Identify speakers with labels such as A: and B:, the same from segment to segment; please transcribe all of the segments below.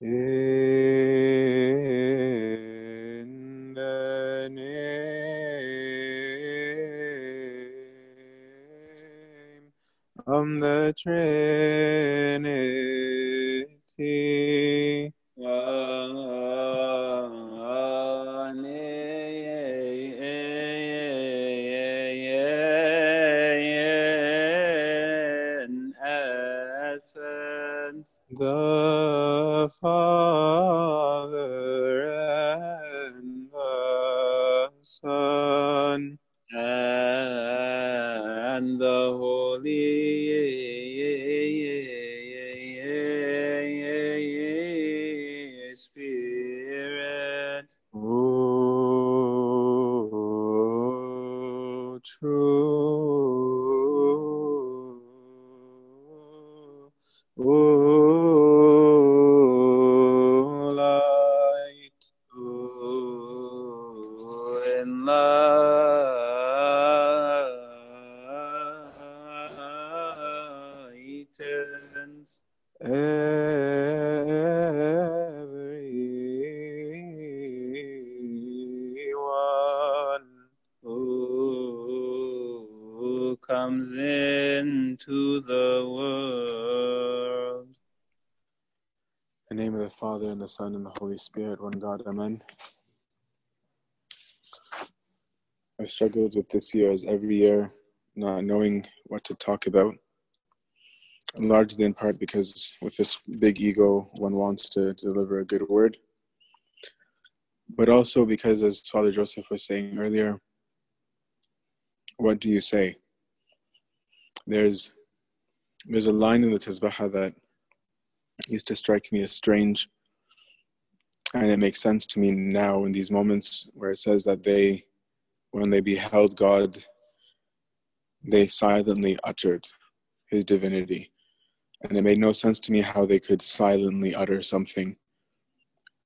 A: In the name of the Trinity. Name of the Father, and the Son, and the Holy Spirit, one God, Amen. I struggled with this year as every year, not knowing what to talk about. Largely in part because with this big ego, one wants to deliver a good word. But also because, as Father Joseph was saying earlier, what do you say? There's there's a line in the Tasbeha that used to strike me as strange, and it makes sense to me now in these moments where it says that they, when they beheld God, they silently uttered His divinity, and it made no sense to me how they could silently utter something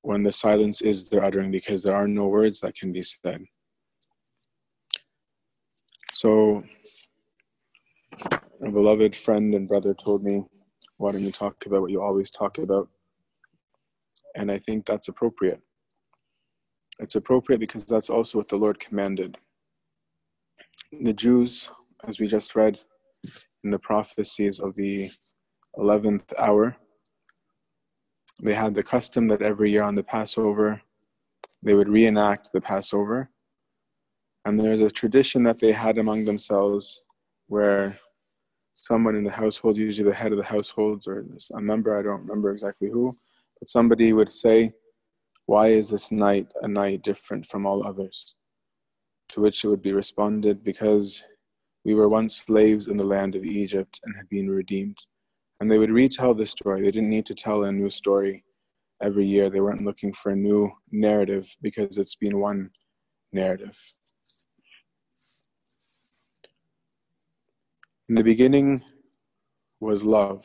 A: when the silence is their uttering because there are no words that can be said. So, a beloved friend and brother told me, Why don't you talk about what you always talk about? And I think that's appropriate. It's appropriate because that's also what the Lord commanded. The Jews, as we just read in the prophecies of the 11th hour, they had the custom that every year on the Passover, they would reenact the Passover. And there's a tradition that they had among themselves where someone in the household, usually the head of the households or a member, I don't remember exactly who, but somebody would say, Why is this night a night different from all others? To which it would be responded, Because we were once slaves in the land of Egypt and had been redeemed. And they would retell the story. They didn't need to tell a new story every year. They weren't looking for a new narrative because it's been one narrative. In the beginning was love,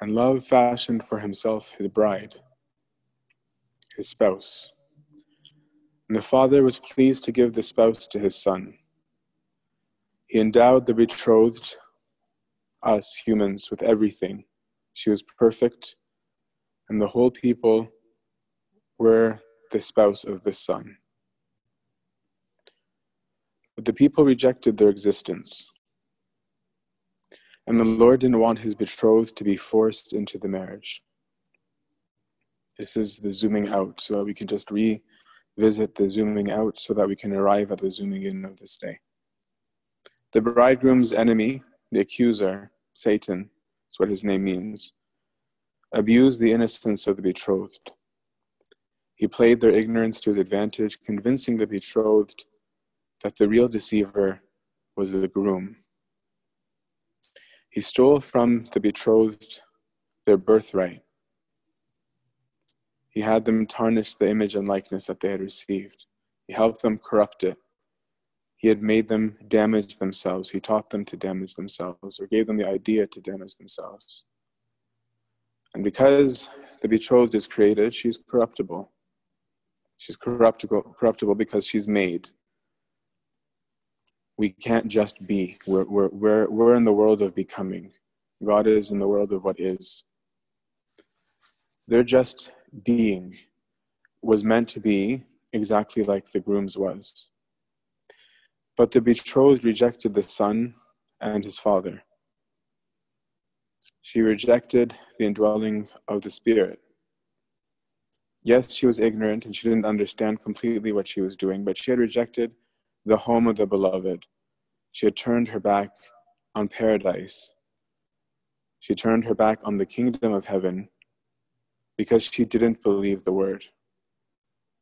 A: and love fashioned for himself his bride, his spouse. And the Father was pleased to give the spouse to his Son. He endowed the betrothed, us humans, with everything. She was perfect, and the whole people were the spouse of the Son. But the people rejected their existence. And the Lord didn't want his betrothed to be forced into the marriage. This is the zooming out, so that we can just revisit the zooming out so that we can arrive at the zooming in of this day. The bridegroom's enemy, the accuser, Satan, that's what his name means, abused the innocence of the betrothed. He played their ignorance to his advantage, convincing the betrothed that the real deceiver was the groom. He stole from the betrothed their birthright. He had them tarnish the image and likeness that they had received. He helped them corrupt it. He had made them damage themselves. He taught them to damage themselves or gave them the idea to damage themselves. And because the betrothed is created, she's corruptible. She's corruptible, corruptible because she's made. We can't just be. We're, we're, we're, we're in the world of becoming. God is in the world of what is. Their just being was meant to be exactly like the groom's was. But the betrothed rejected the son and his father. She rejected the indwelling of the Spirit. Yes, she was ignorant and she didn't understand completely what she was doing, but she had rejected the home of the beloved. She had turned her back on paradise. She turned her back on the kingdom of heaven because she didn't believe the word.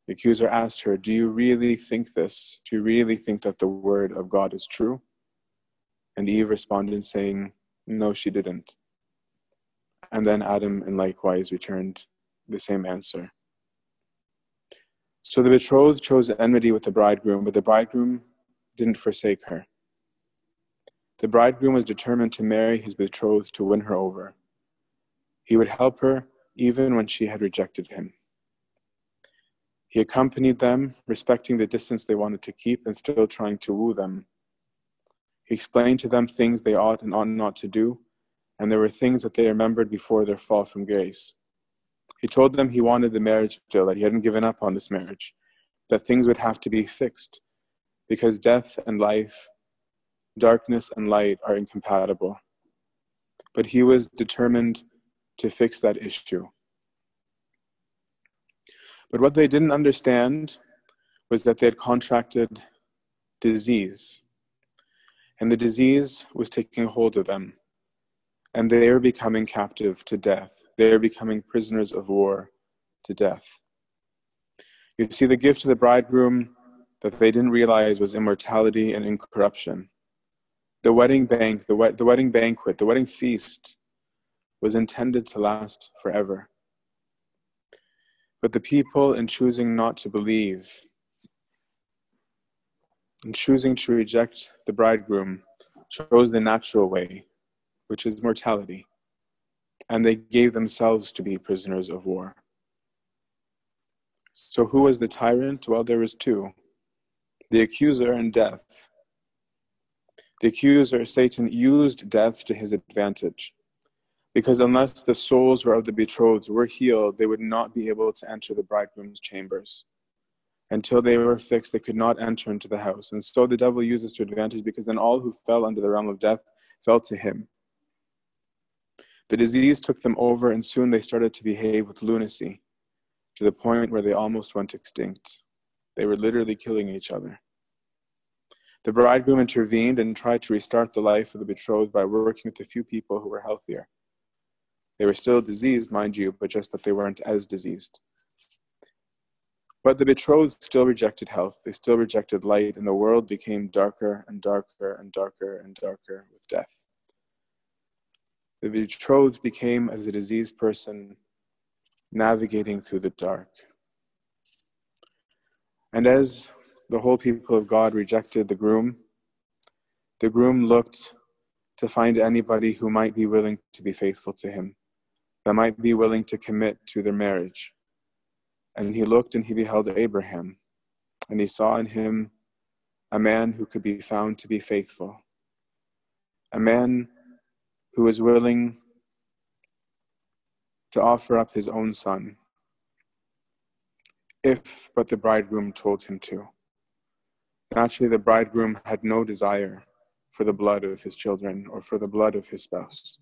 A: The accuser asked her, Do you really think this? Do you really think that the word of God is true? And Eve responded, saying, No, she didn't. And then Adam, in likewise, returned the same answer. So the betrothed chose enmity with the bridegroom, but the bridegroom didn't forsake her. The bridegroom was determined to marry his betrothed to win her over. He would help her even when she had rejected him. He accompanied them, respecting the distance they wanted to keep and still trying to woo them. He explained to them things they ought and ought not to do, and there were things that they remembered before their fall from grace. He told them he wanted the marriage still, that he hadn't given up on this marriage, that things would have to be fixed, because death and life, darkness and light are incompatible. But he was determined to fix that issue. But what they didn't understand was that they had contracted disease. And the disease was taking hold of them. And they are becoming captive to death. They are becoming prisoners of war to death. You see, the gift to the bridegroom that they didn't realize was immortality and incorruption. The wedding bank, the, wed- the wedding banquet, the wedding feast was intended to last forever. But the people, in choosing not to believe, in choosing to reject the bridegroom, chose the natural way, which is mortality, and they gave themselves to be prisoners of war. So, who was the tyrant? Well, there was two the accuser and death. The accuser, Satan, used death to his advantage. Because unless the souls were of the betrothed were healed, they would not be able to enter the bridegroom's chambers. Until they were fixed, they could not enter into the house. And so the devil uses to advantage because then all who fell under the realm of death fell to him. The disease took them over, and soon they started to behave with lunacy to the point where they almost went extinct. They were literally killing each other. The bridegroom intervened and tried to restart the life of the betrothed by working with a few people who were healthier. They were still diseased, mind you, but just that they weren't as diseased. But the betrothed still rejected health. They still rejected light, and the world became darker and darker and darker and darker with death. The betrothed became as a diseased person navigating through the dark. And as the whole people of God rejected the groom, the groom looked to find anybody who might be willing to be faithful to him that might be willing to commit to their marriage. And he looked and he beheld Abraham, and he saw in him a man who could be found to be faithful, a man who was willing to offer up his own son, if but the bridegroom told him to. Naturally, the bridegroom had no desire for the blood of his children or for the blood of his spouse.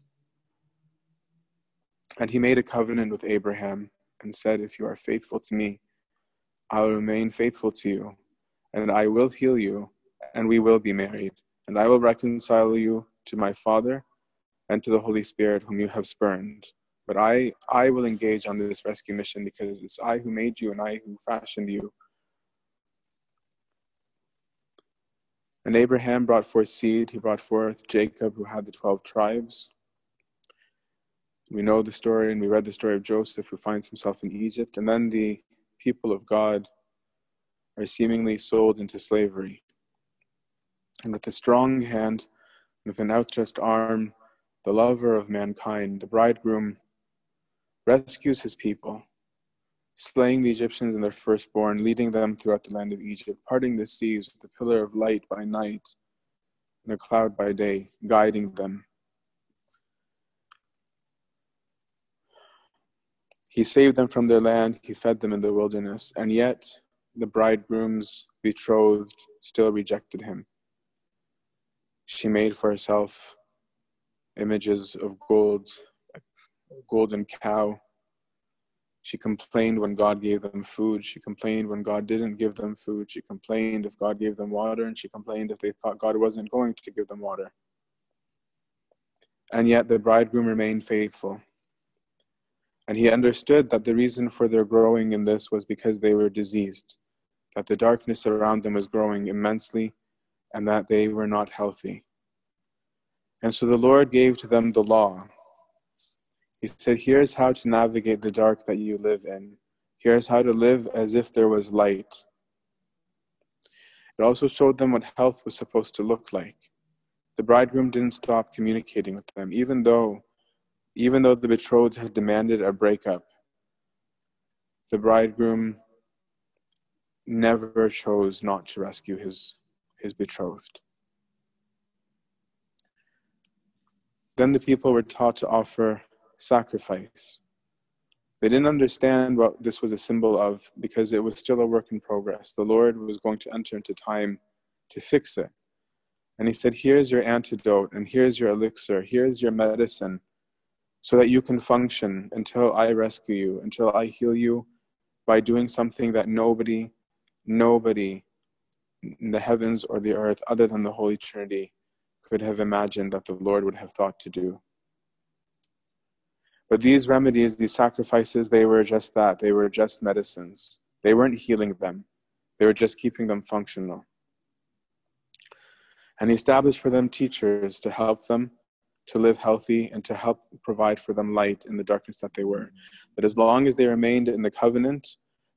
A: And he made a covenant with Abraham and said, If you are faithful to me, I will remain faithful to you, and I will heal you, and we will be married, and I will reconcile you to my Father and to the Holy Spirit, whom you have spurned. But I, I will engage on this rescue mission because it's I who made you and I who fashioned you. And Abraham brought forth seed. He brought forth Jacob, who had the 12 tribes. We know the story and we read the story of Joseph who finds himself in Egypt, and then the people of God are seemingly sold into slavery. And with a strong hand, with an outstretched arm, the lover of mankind, the bridegroom, rescues his people, slaying the Egyptians and their firstborn, leading them throughout the land of Egypt, parting the seas with a pillar of light by night and a cloud by day, guiding them He saved them from their land, he fed them in the wilderness, and yet the bridegroom's betrothed still rejected him. She made for herself images of gold, golden cow. She complained when God gave them food. She complained when God didn't give them food. She complained if God gave them water, and she complained if they thought God wasn't going to give them water. And yet the bridegroom remained faithful. And he understood that the reason for their growing in this was because they were diseased, that the darkness around them was growing immensely, and that they were not healthy. And so the Lord gave to them the law. He said, Here's how to navigate the dark that you live in. Here's how to live as if there was light. It also showed them what health was supposed to look like. The bridegroom didn't stop communicating with them, even though even though the betrothed had demanded a breakup, the bridegroom never chose not to rescue his, his betrothed. Then the people were taught to offer sacrifice. They didn't understand what this was a symbol of because it was still a work in progress. The Lord was going to enter into time to fix it. And He said, Here's your antidote, and here's your elixir, here's your medicine so that you can function until I rescue you, until I heal you by doing something that nobody, nobody in the heavens or the earth, other than the Holy Trinity, could have imagined that the Lord would have thought to do. But these remedies, these sacrifices, they were just that. They were just medicines. They weren't healing them, they were just keeping them functional. And he established for them teachers to help them to live healthy and to help provide for them light in the darkness that they were. That as long as they remained in the covenant,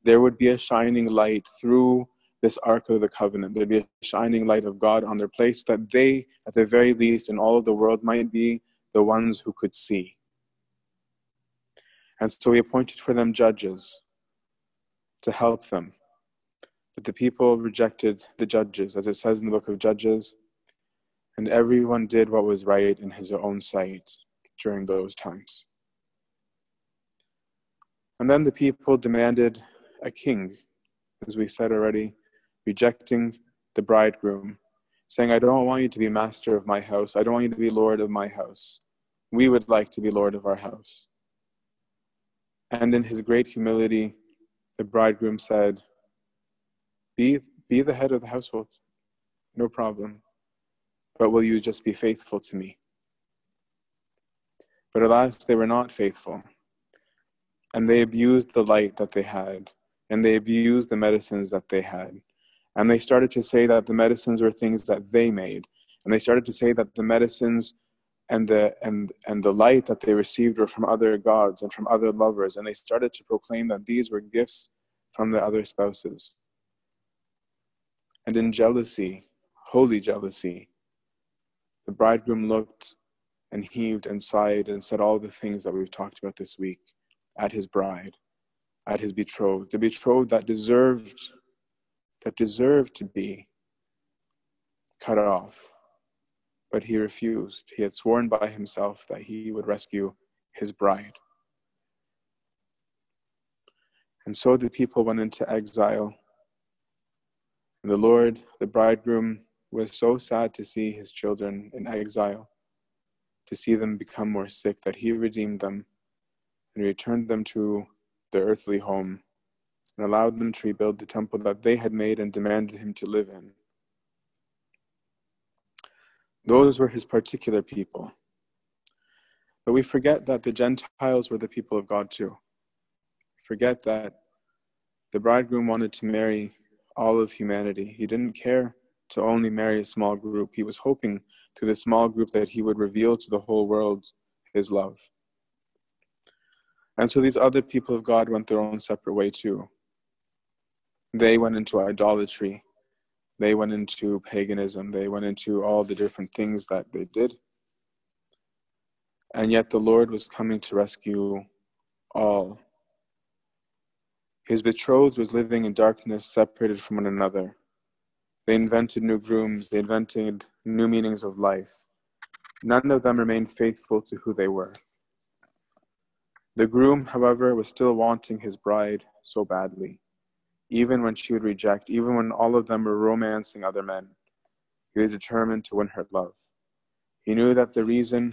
A: there would be a shining light through this ark of the covenant. There'd be a shining light of God on their place that they, at the very least, in all of the world, might be the ones who could see. And so he appointed for them judges to help them. But the people rejected the judges, as it says in the book of Judges and everyone did what was right in his own sight during those times. And then the people demanded a king, as we said already, rejecting the bridegroom, saying, I don't want you to be master of my house. I don't want you to be lord of my house. We would like to be lord of our house. And in his great humility, the bridegroom said, Be, be the head of the household, no problem but will you just be faithful to me? But alas, they were not faithful. And they abused the light that they had, and they abused the medicines that they had. And they started to say that the medicines were things that they made. And they started to say that the medicines and the and and the light that they received were from other gods and from other lovers. And they started to proclaim that these were gifts from their other spouses. And in jealousy, holy jealousy, the bridegroom looked and heaved and sighed and said all the things that we've talked about this week at his bride, at his betrothed, the betrothed that deserved that deserved to be cut off. But he refused. He had sworn by himself that he would rescue his bride. And so the people went into exile. And the Lord, the bridegroom, was so sad to see his children in exile, to see them become more sick, that he redeemed them and returned them to their earthly home and allowed them to rebuild the temple that they had made and demanded him to live in. Those were his particular people. But we forget that the Gentiles were the people of God too. Forget that the bridegroom wanted to marry all of humanity. He didn't care to only marry a small group. He was hoping to the small group that he would reveal to the whole world his love. And so these other people of God went their own separate way too. They went into idolatry. They went into paganism. They went into all the different things that they did. And yet the Lord was coming to rescue all. His betrothed was living in darkness, separated from one another. They invented new grooms, they invented new meanings of life. None of them remained faithful to who they were. The groom, however, was still wanting his bride so badly, even when she would reject, even when all of them were romancing other men. He was determined to win her love. He knew that the reason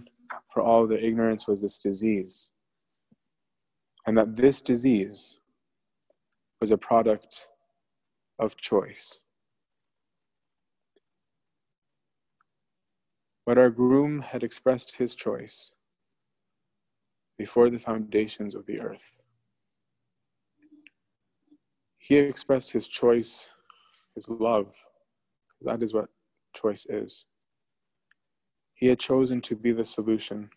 A: for all their ignorance was this disease, and that this disease was a product of choice. But our groom had expressed his choice before the foundations of the earth. He expressed his choice, his love. That is what choice is. He had chosen to be the solution.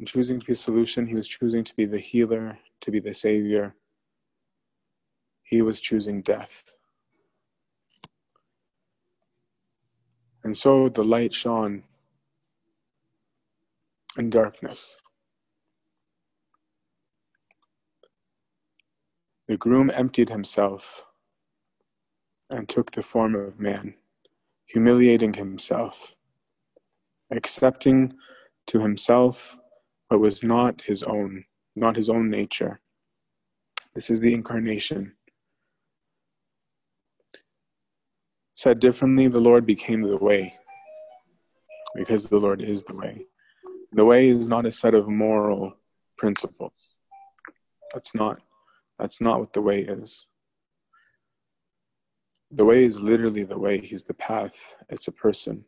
A: In choosing to be a solution, he was choosing to be the healer, to be the savior. He was choosing death. And so the light shone in darkness. The groom emptied himself and took the form of man, humiliating himself, accepting to himself what was not his own, not his own nature. This is the incarnation. Said differently, the Lord became the way because the Lord is the way. The way is not a set of moral principles. That's not that's not what the way is. The way is literally the way. He's the path. It's a person.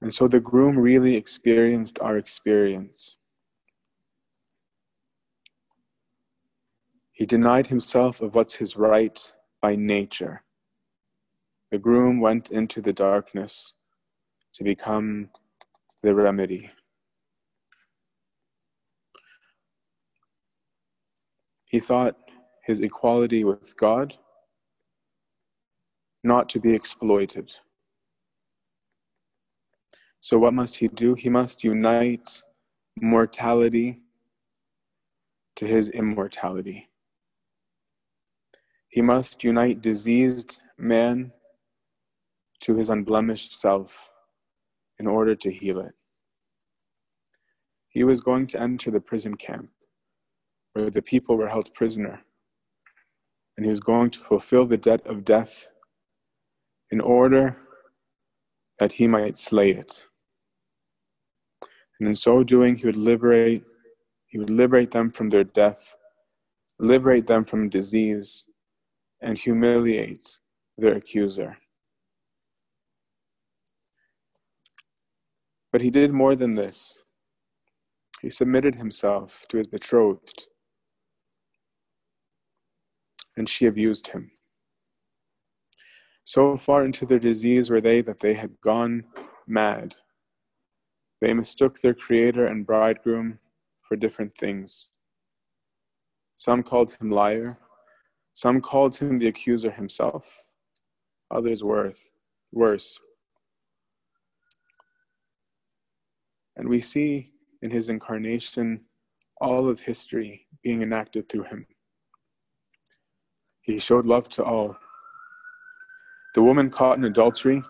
A: And so the groom really experienced our experience. He denied himself of what's his right by nature. The groom went into the darkness to become the remedy. He thought his equality with God not to be exploited. So, what must he do? He must unite mortality to his immortality. He must unite diseased man to his unblemished self in order to heal it. He was going to enter the prison camp where the people were held prisoner, and he was going to fulfill the debt of death in order that he might slay it. And in so doing, he would liberate, he would liberate them from their death, liberate them from disease, and humiliate their accuser. But he did more than this. He submitted himself to his betrothed, and she abused him. So far into their disease were they that they had gone mad. They mistook their creator and bridegroom for different things. Some called him liar, some called him the accuser himself, others worth, worse, And we see in his incarnation all of history being enacted through him. He showed love to all. The woman caught in adultery,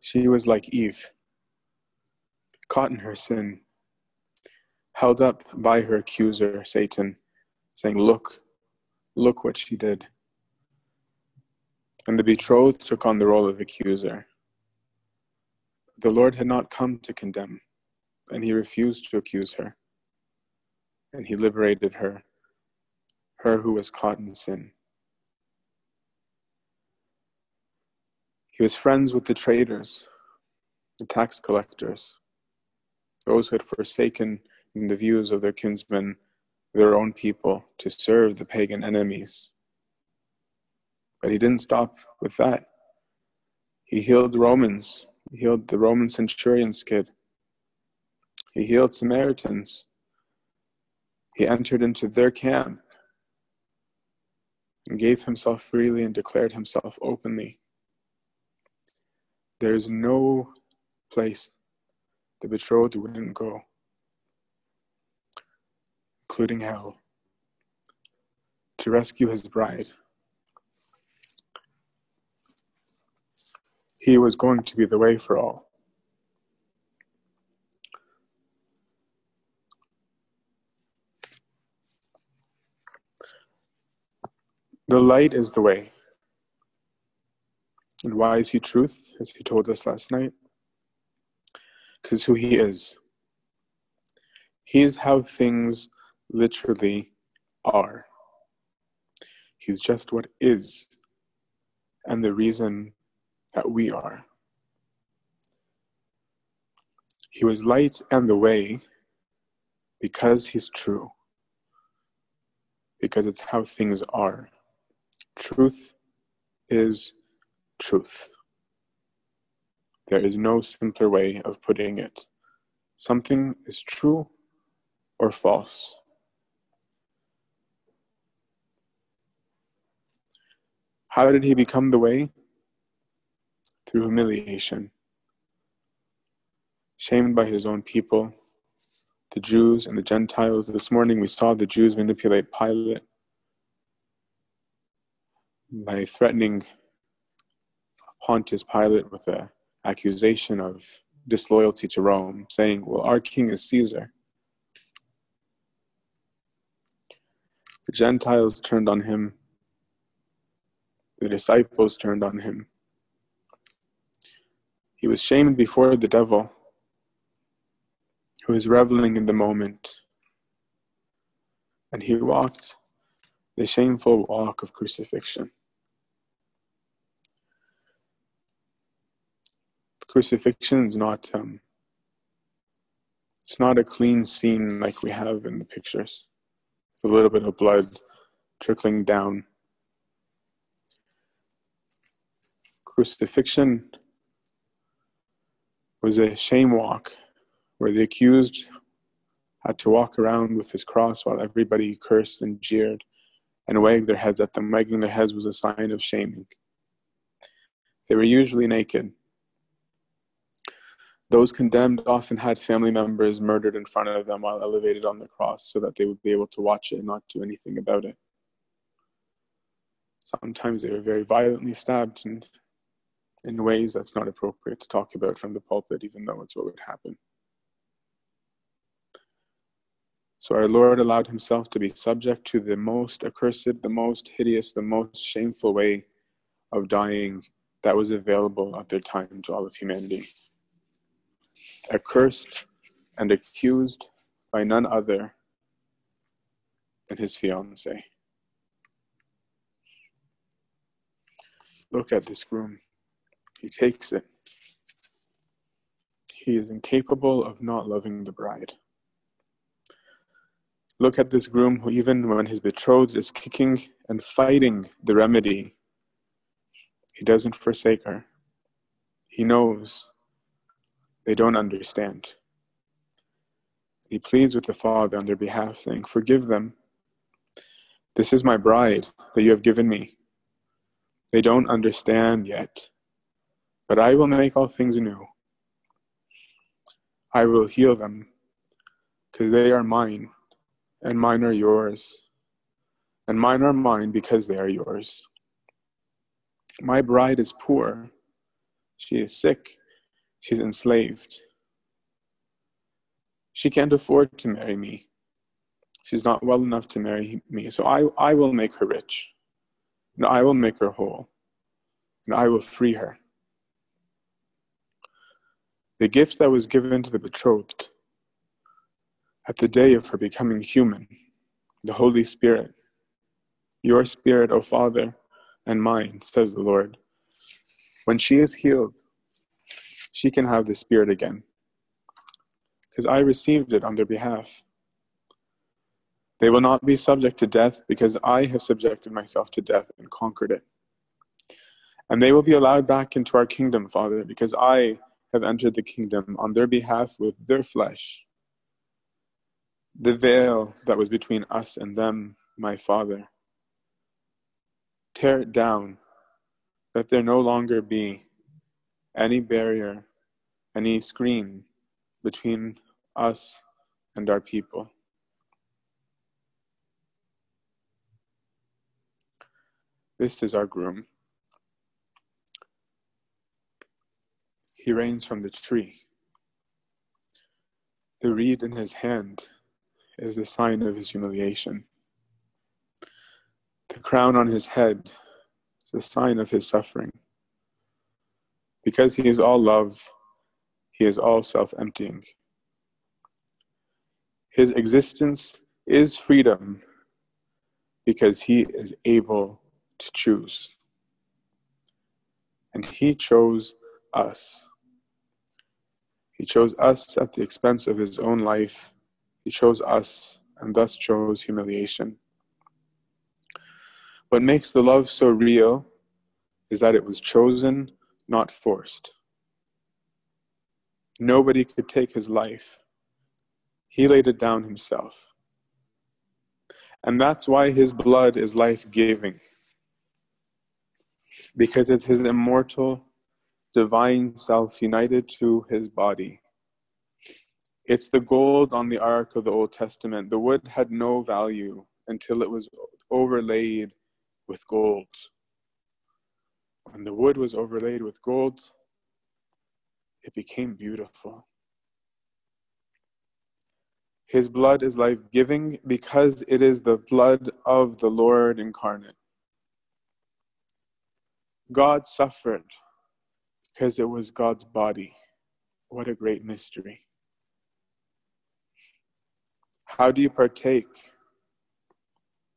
A: she was like Eve, caught in her sin, held up by her accuser, Satan, saying, Look, look what she did. And the betrothed took on the role of accuser. The Lord had not come to condemn, and he refused to accuse her. And he liberated her, her who was caught in sin. He was friends with the traders, the tax collectors, those who had forsaken in the views of their kinsmen their own people to serve the pagan enemies. But he didn't stop with that. He healed Romans he healed the Roman centurion's kid. He healed Samaritans. He entered into their camp and gave himself freely and declared himself openly. There is no place the betrothed wouldn't go, including hell, to rescue his bride. He was going to be the way for all. The light is the way. And why is he truth, as he told us last night? Because it's who he is. He is how things literally are. He's just what is, and the reason that we are. He was light and the way because he's true, because it's how things are. Truth is truth. There is no simpler way of putting it. Something is true or false. How did he become the way? Through humiliation shamed by his own people, the Jews and the Gentiles. This morning we saw the Jews manipulate Pilate by threatening Pontius Pilate with an accusation of disloyalty to Rome, saying, Well, our king is Caesar. The Gentiles turned on him, the disciples turned on him. He was shamed before the devil who is reveling in the moment. And he walked the shameful walk of crucifixion. Crucifixion is not um, it's not a clean scene like we have in the pictures. It's a little bit of blood trickling down. Crucifixion was a shame walk where the accused had to walk around with his cross while everybody cursed and jeered and wagged their heads at them. Wagging their heads was a sign of shaming. They were usually naked. Those condemned often had family members murdered in front of them while elevated on the cross so that they would be able to watch it and not do anything about it. Sometimes they were very violently stabbed and in ways that's not appropriate to talk about from the pulpit, even though it's what would happen. So our Lord allowed himself to be subject to the most accursed, the most hideous, the most shameful way of dying that was available at their time to all of humanity. Accursed and accused by none other than his fiancee. Look at this groom. He takes it. He is incapable of not loving the bride. Look at this groom who, even when his betrothed is kicking and fighting the remedy, he doesn't forsake her. He knows they don't understand. He pleads with the Father on their behalf, saying, Forgive them. This is my bride that you have given me. They don't understand yet, but I will make all things new. I will heal them, because they are mine and mine are yours, and mine are mine because they are yours. My bride is poor. She is sick. She's enslaved. She can't afford to marry me. She's not well enough to marry me. So I, I will make her rich. And I will make her whole. And I will free her. The gift that was given to the betrothed at the day of her becoming human, the Holy Spirit. Your spirit, O Father, and mine, says the Lord. When she is healed, she can have the Spirit again, because I received it on their behalf. They will not be subject to death because I have subjected myself to death and conquered it. And they will be allowed back into our kingdom, Father, because I have entered the kingdom on their behalf with their flesh the veil that was between us and them, my Father. Tear it down. Let there no longer be any barrier, any screen between us and our people. This is our groom. He reigns from the tree. The reed in his hand is the sign of his humiliation. The crown on his head is the sign of his suffering. Because he is all love, he is all self emptying. His existence is freedom because he is able to choose. And he chose us. He chose us at the expense of his own life. He chose us and thus chose humiliation. What makes the love so real is that it was chosen, not forced. Nobody could take his life. He laid it down himself. And that's why his blood is life giving. Because it's his immortal, divine self united to his body. It's the gold on the ark of the Old Testament. The wood had no value until it was overlaid with gold. When the wood was overlaid with gold, it became beautiful. His blood is life giving because it is the blood of the Lord incarnate. God suffered because it was God's body. What a great mystery. How do you partake?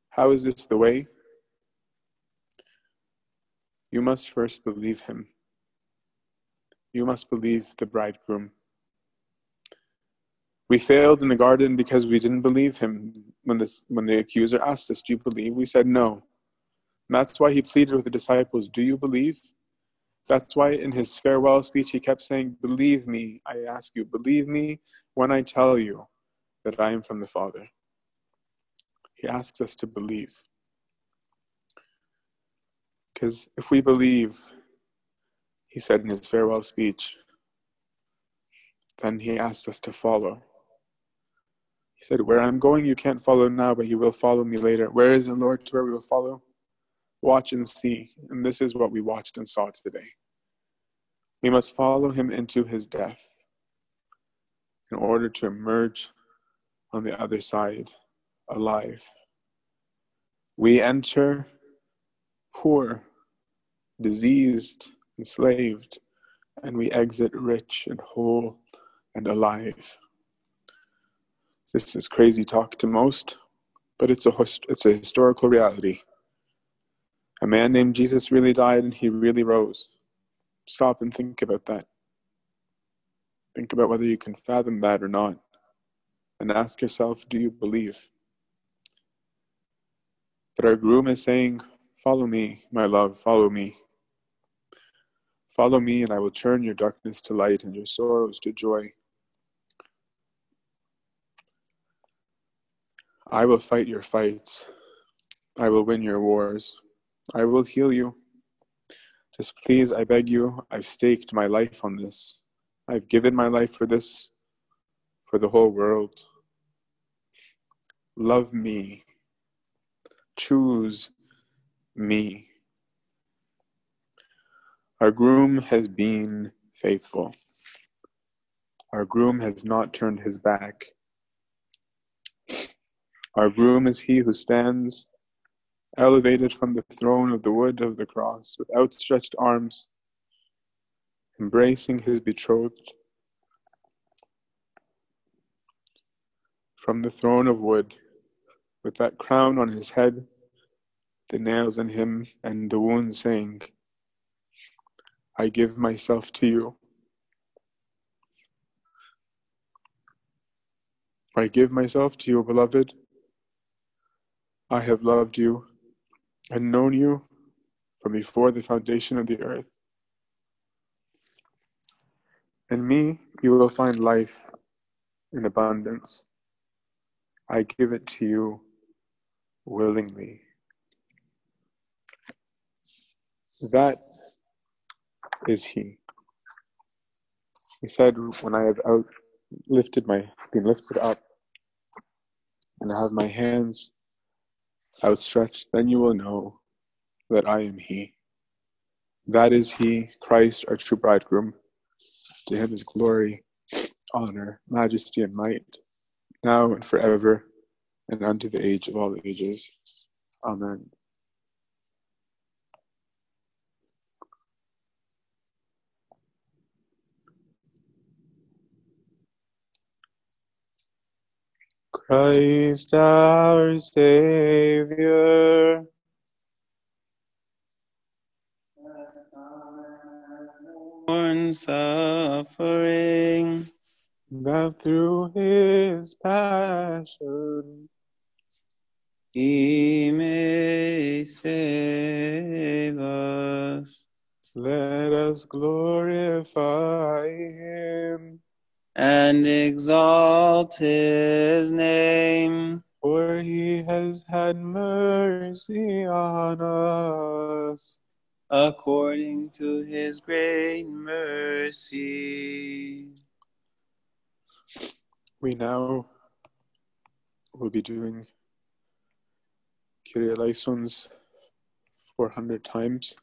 A: How is this the way? You must first believe him. You must believe the bridegroom. We failed in the garden because we didn't believe him. When, this, when the accuser asked us, Do you believe? We said no. And that's why he pleaded with the disciples, Do you believe? That's why in his farewell speech he kept saying, Believe me, I ask you, believe me when I tell you that I am from the Father. He asks us to believe. Because if we believe, he said in his farewell speech, then he asks us to follow. He said, Where I'm going, you can't follow now, but you will follow me later. Where is the Lord to where we will follow? Watch and see. And this is what we watched and saw today. We must follow him into his death in order to emerge on the other side alive. We enter poor, diseased, enslaved, and we exit rich and whole and alive. This is crazy talk to most, but it's a, it's a historical reality. A man named Jesus really died and he really rose. Stop and think about that. Think about whether you can fathom that or not. And ask yourself do you believe? But our groom is saying, Follow me, my love, follow me. Follow me, and I will turn your darkness to light and your sorrows to joy. I will fight your fights. I will win your wars. I will heal you. Just please, I beg you, I've staked my life on this. I've given my life for this, for the whole world. Love me. Choose me. Our groom has been faithful. Our groom has not turned his back. Our groom is he who stands elevated from the throne of the wood of the cross with outstretched arms, embracing his betrothed. From the throne of wood, with that crown on his head, the nails in him, and the wound saying, I give myself to you. I give myself to you, beloved. I have loved you and known you from before the foundation of the earth. In me you will find life in abundance. I give it to you willingly. That is he. He said, When I have out lifted my been lifted up and I have my hands outstretched, then you will know that I am he. That is he, Christ, our true bridegroom. To him is glory, honor, majesty, and might, now and forever, and unto the age of all ages. Amen. Christ our Savior.
B: born suffering,
A: that through his passion
B: he may save us.
A: let us glorify him,
B: and exalt his name.
A: for he has had mercy on us.
B: according to his great mercy.
A: We now will be doing Kyrie eleisons 400 times.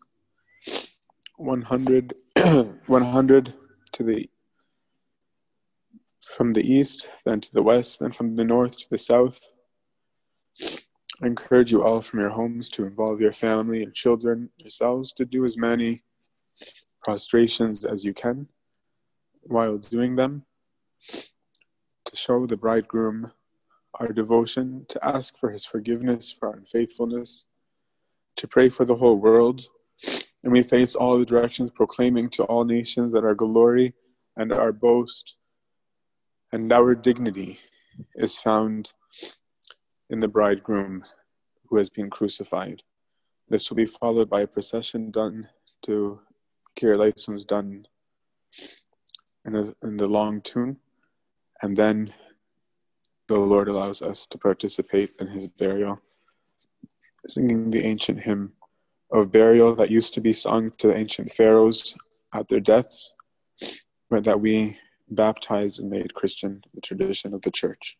A: 100, 100 to the from the east, then to the west, then from the north to the south. I encourage you all from your homes to involve your family and children, yourselves, to do as many prostrations as you can while doing them, to show the bridegroom our devotion, to ask for his forgiveness for our unfaithfulness, to pray for the whole world, and we face all the directions, proclaiming to all nations that our glory and our boast and our dignity is found in the bridegroom who has been crucified. This will be followed by a procession done to Kyrie done in, a, in the long tune, and then the Lord allows us to participate in his burial, singing the ancient hymn of burial that used to be sung to the ancient pharaohs at their deaths, but that we baptized and made Christian the tradition of the church.